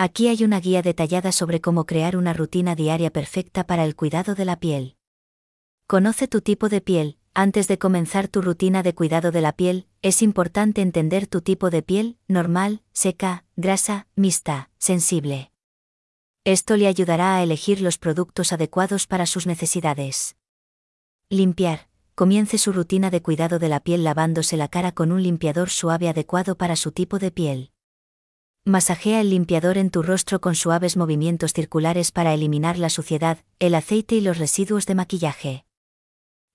Aquí hay una guía detallada sobre cómo crear una rutina diaria perfecta para el cuidado de la piel. Conoce tu tipo de piel. Antes de comenzar tu rutina de cuidado de la piel, es importante entender tu tipo de piel, normal, seca, grasa, mixta, sensible. Esto le ayudará a elegir los productos adecuados para sus necesidades. Limpiar. Comience su rutina de cuidado de la piel lavándose la cara con un limpiador suave adecuado para su tipo de piel. Masajea el limpiador en tu rostro con suaves movimientos circulares para eliminar la suciedad, el aceite y los residuos de maquillaje.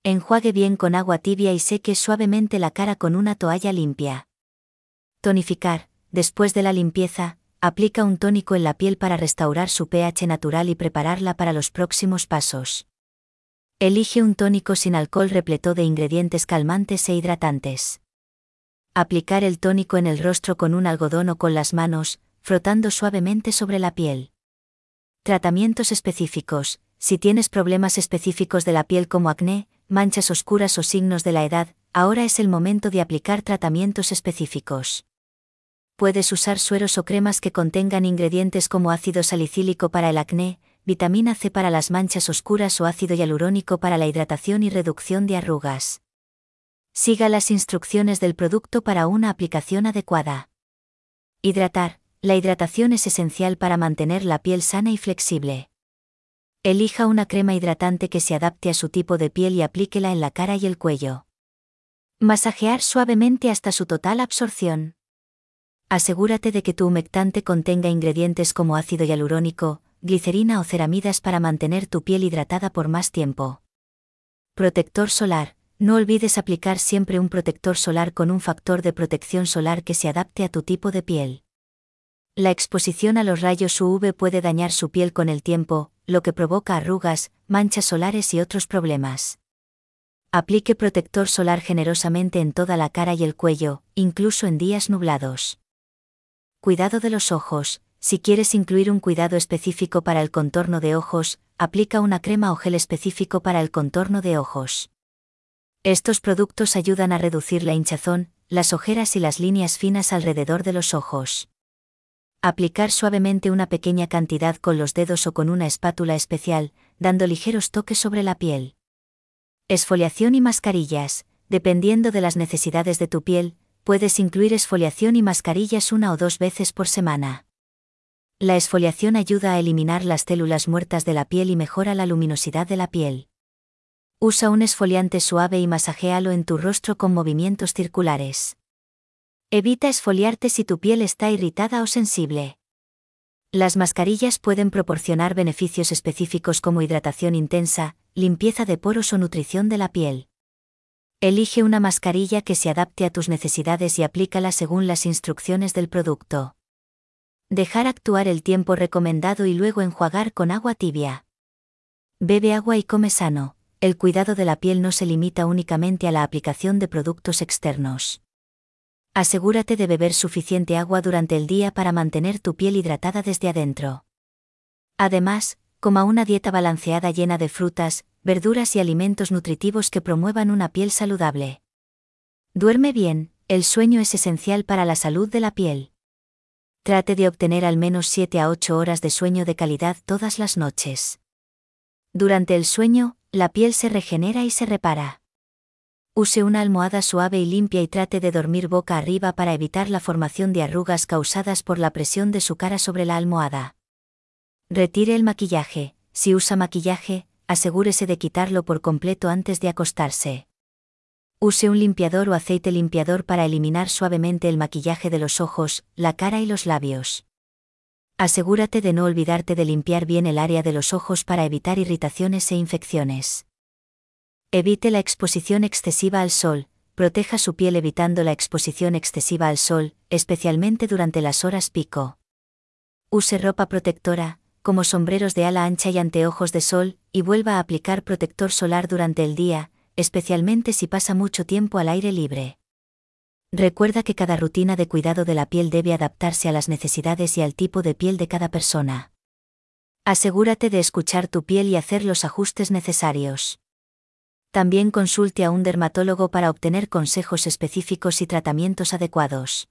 Enjuague bien con agua tibia y seque suavemente la cara con una toalla limpia. Tonificar. Después de la limpieza, aplica un tónico en la piel para restaurar su pH natural y prepararla para los próximos pasos. Elige un tónico sin alcohol repleto de ingredientes calmantes e hidratantes. Aplicar el tónico en el rostro con un algodón o con las manos, frotando suavemente sobre la piel. Tratamientos específicos. Si tienes problemas específicos de la piel como acné, manchas oscuras o signos de la edad, ahora es el momento de aplicar tratamientos específicos. Puedes usar sueros o cremas que contengan ingredientes como ácido salicílico para el acné, vitamina C para las manchas oscuras o ácido hialurónico para la hidratación y reducción de arrugas. Siga las instrucciones del producto para una aplicación adecuada. Hidratar. La hidratación es esencial para mantener la piel sana y flexible. Elija una crema hidratante que se adapte a su tipo de piel y aplíquela en la cara y el cuello. Masajear suavemente hasta su total absorción. Asegúrate de que tu humectante contenga ingredientes como ácido hialurónico, glicerina o ceramidas para mantener tu piel hidratada por más tiempo. Protector solar no olvides aplicar siempre un protector solar con un factor de protección solar que se adapte a tu tipo de piel. La exposición a los rayos UV puede dañar su piel con el tiempo, lo que provoca arrugas, manchas solares y otros problemas. Aplique protector solar generosamente en toda la cara y el cuello, incluso en días nublados. Cuidado de los ojos. Si quieres incluir un cuidado específico para el contorno de ojos, aplica una crema o gel específico para el contorno de ojos. Estos productos ayudan a reducir la hinchazón, las ojeras y las líneas finas alrededor de los ojos. Aplicar suavemente una pequeña cantidad con los dedos o con una espátula especial, dando ligeros toques sobre la piel. Esfoliación y mascarillas. Dependiendo de las necesidades de tu piel, puedes incluir esfoliación y mascarillas una o dos veces por semana. La esfoliación ayuda a eliminar las células muertas de la piel y mejora la luminosidad de la piel. Usa un esfoliante suave y masajéalo en tu rostro con movimientos circulares. Evita esfoliarte si tu piel está irritada o sensible. Las mascarillas pueden proporcionar beneficios específicos como hidratación intensa, limpieza de poros o nutrición de la piel. Elige una mascarilla que se adapte a tus necesidades y aplícala según las instrucciones del producto. Dejar actuar el tiempo recomendado y luego enjuagar con agua tibia. Bebe agua y come sano el cuidado de la piel no se limita únicamente a la aplicación de productos externos. Asegúrate de beber suficiente agua durante el día para mantener tu piel hidratada desde adentro. Además, coma una dieta balanceada llena de frutas, verduras y alimentos nutritivos que promuevan una piel saludable. Duerme bien, el sueño es esencial para la salud de la piel. Trate de obtener al menos 7 a 8 horas de sueño de calidad todas las noches. Durante el sueño, la piel se regenera y se repara. Use una almohada suave y limpia y trate de dormir boca arriba para evitar la formación de arrugas causadas por la presión de su cara sobre la almohada. Retire el maquillaje. Si usa maquillaje, asegúrese de quitarlo por completo antes de acostarse. Use un limpiador o aceite limpiador para eliminar suavemente el maquillaje de los ojos, la cara y los labios. Asegúrate de no olvidarte de limpiar bien el área de los ojos para evitar irritaciones e infecciones. Evite la exposición excesiva al sol, proteja su piel evitando la exposición excesiva al sol, especialmente durante las horas pico. Use ropa protectora, como sombreros de ala ancha y anteojos de sol, y vuelva a aplicar protector solar durante el día, especialmente si pasa mucho tiempo al aire libre. Recuerda que cada rutina de cuidado de la piel debe adaptarse a las necesidades y al tipo de piel de cada persona. Asegúrate de escuchar tu piel y hacer los ajustes necesarios. También consulte a un dermatólogo para obtener consejos específicos y tratamientos adecuados.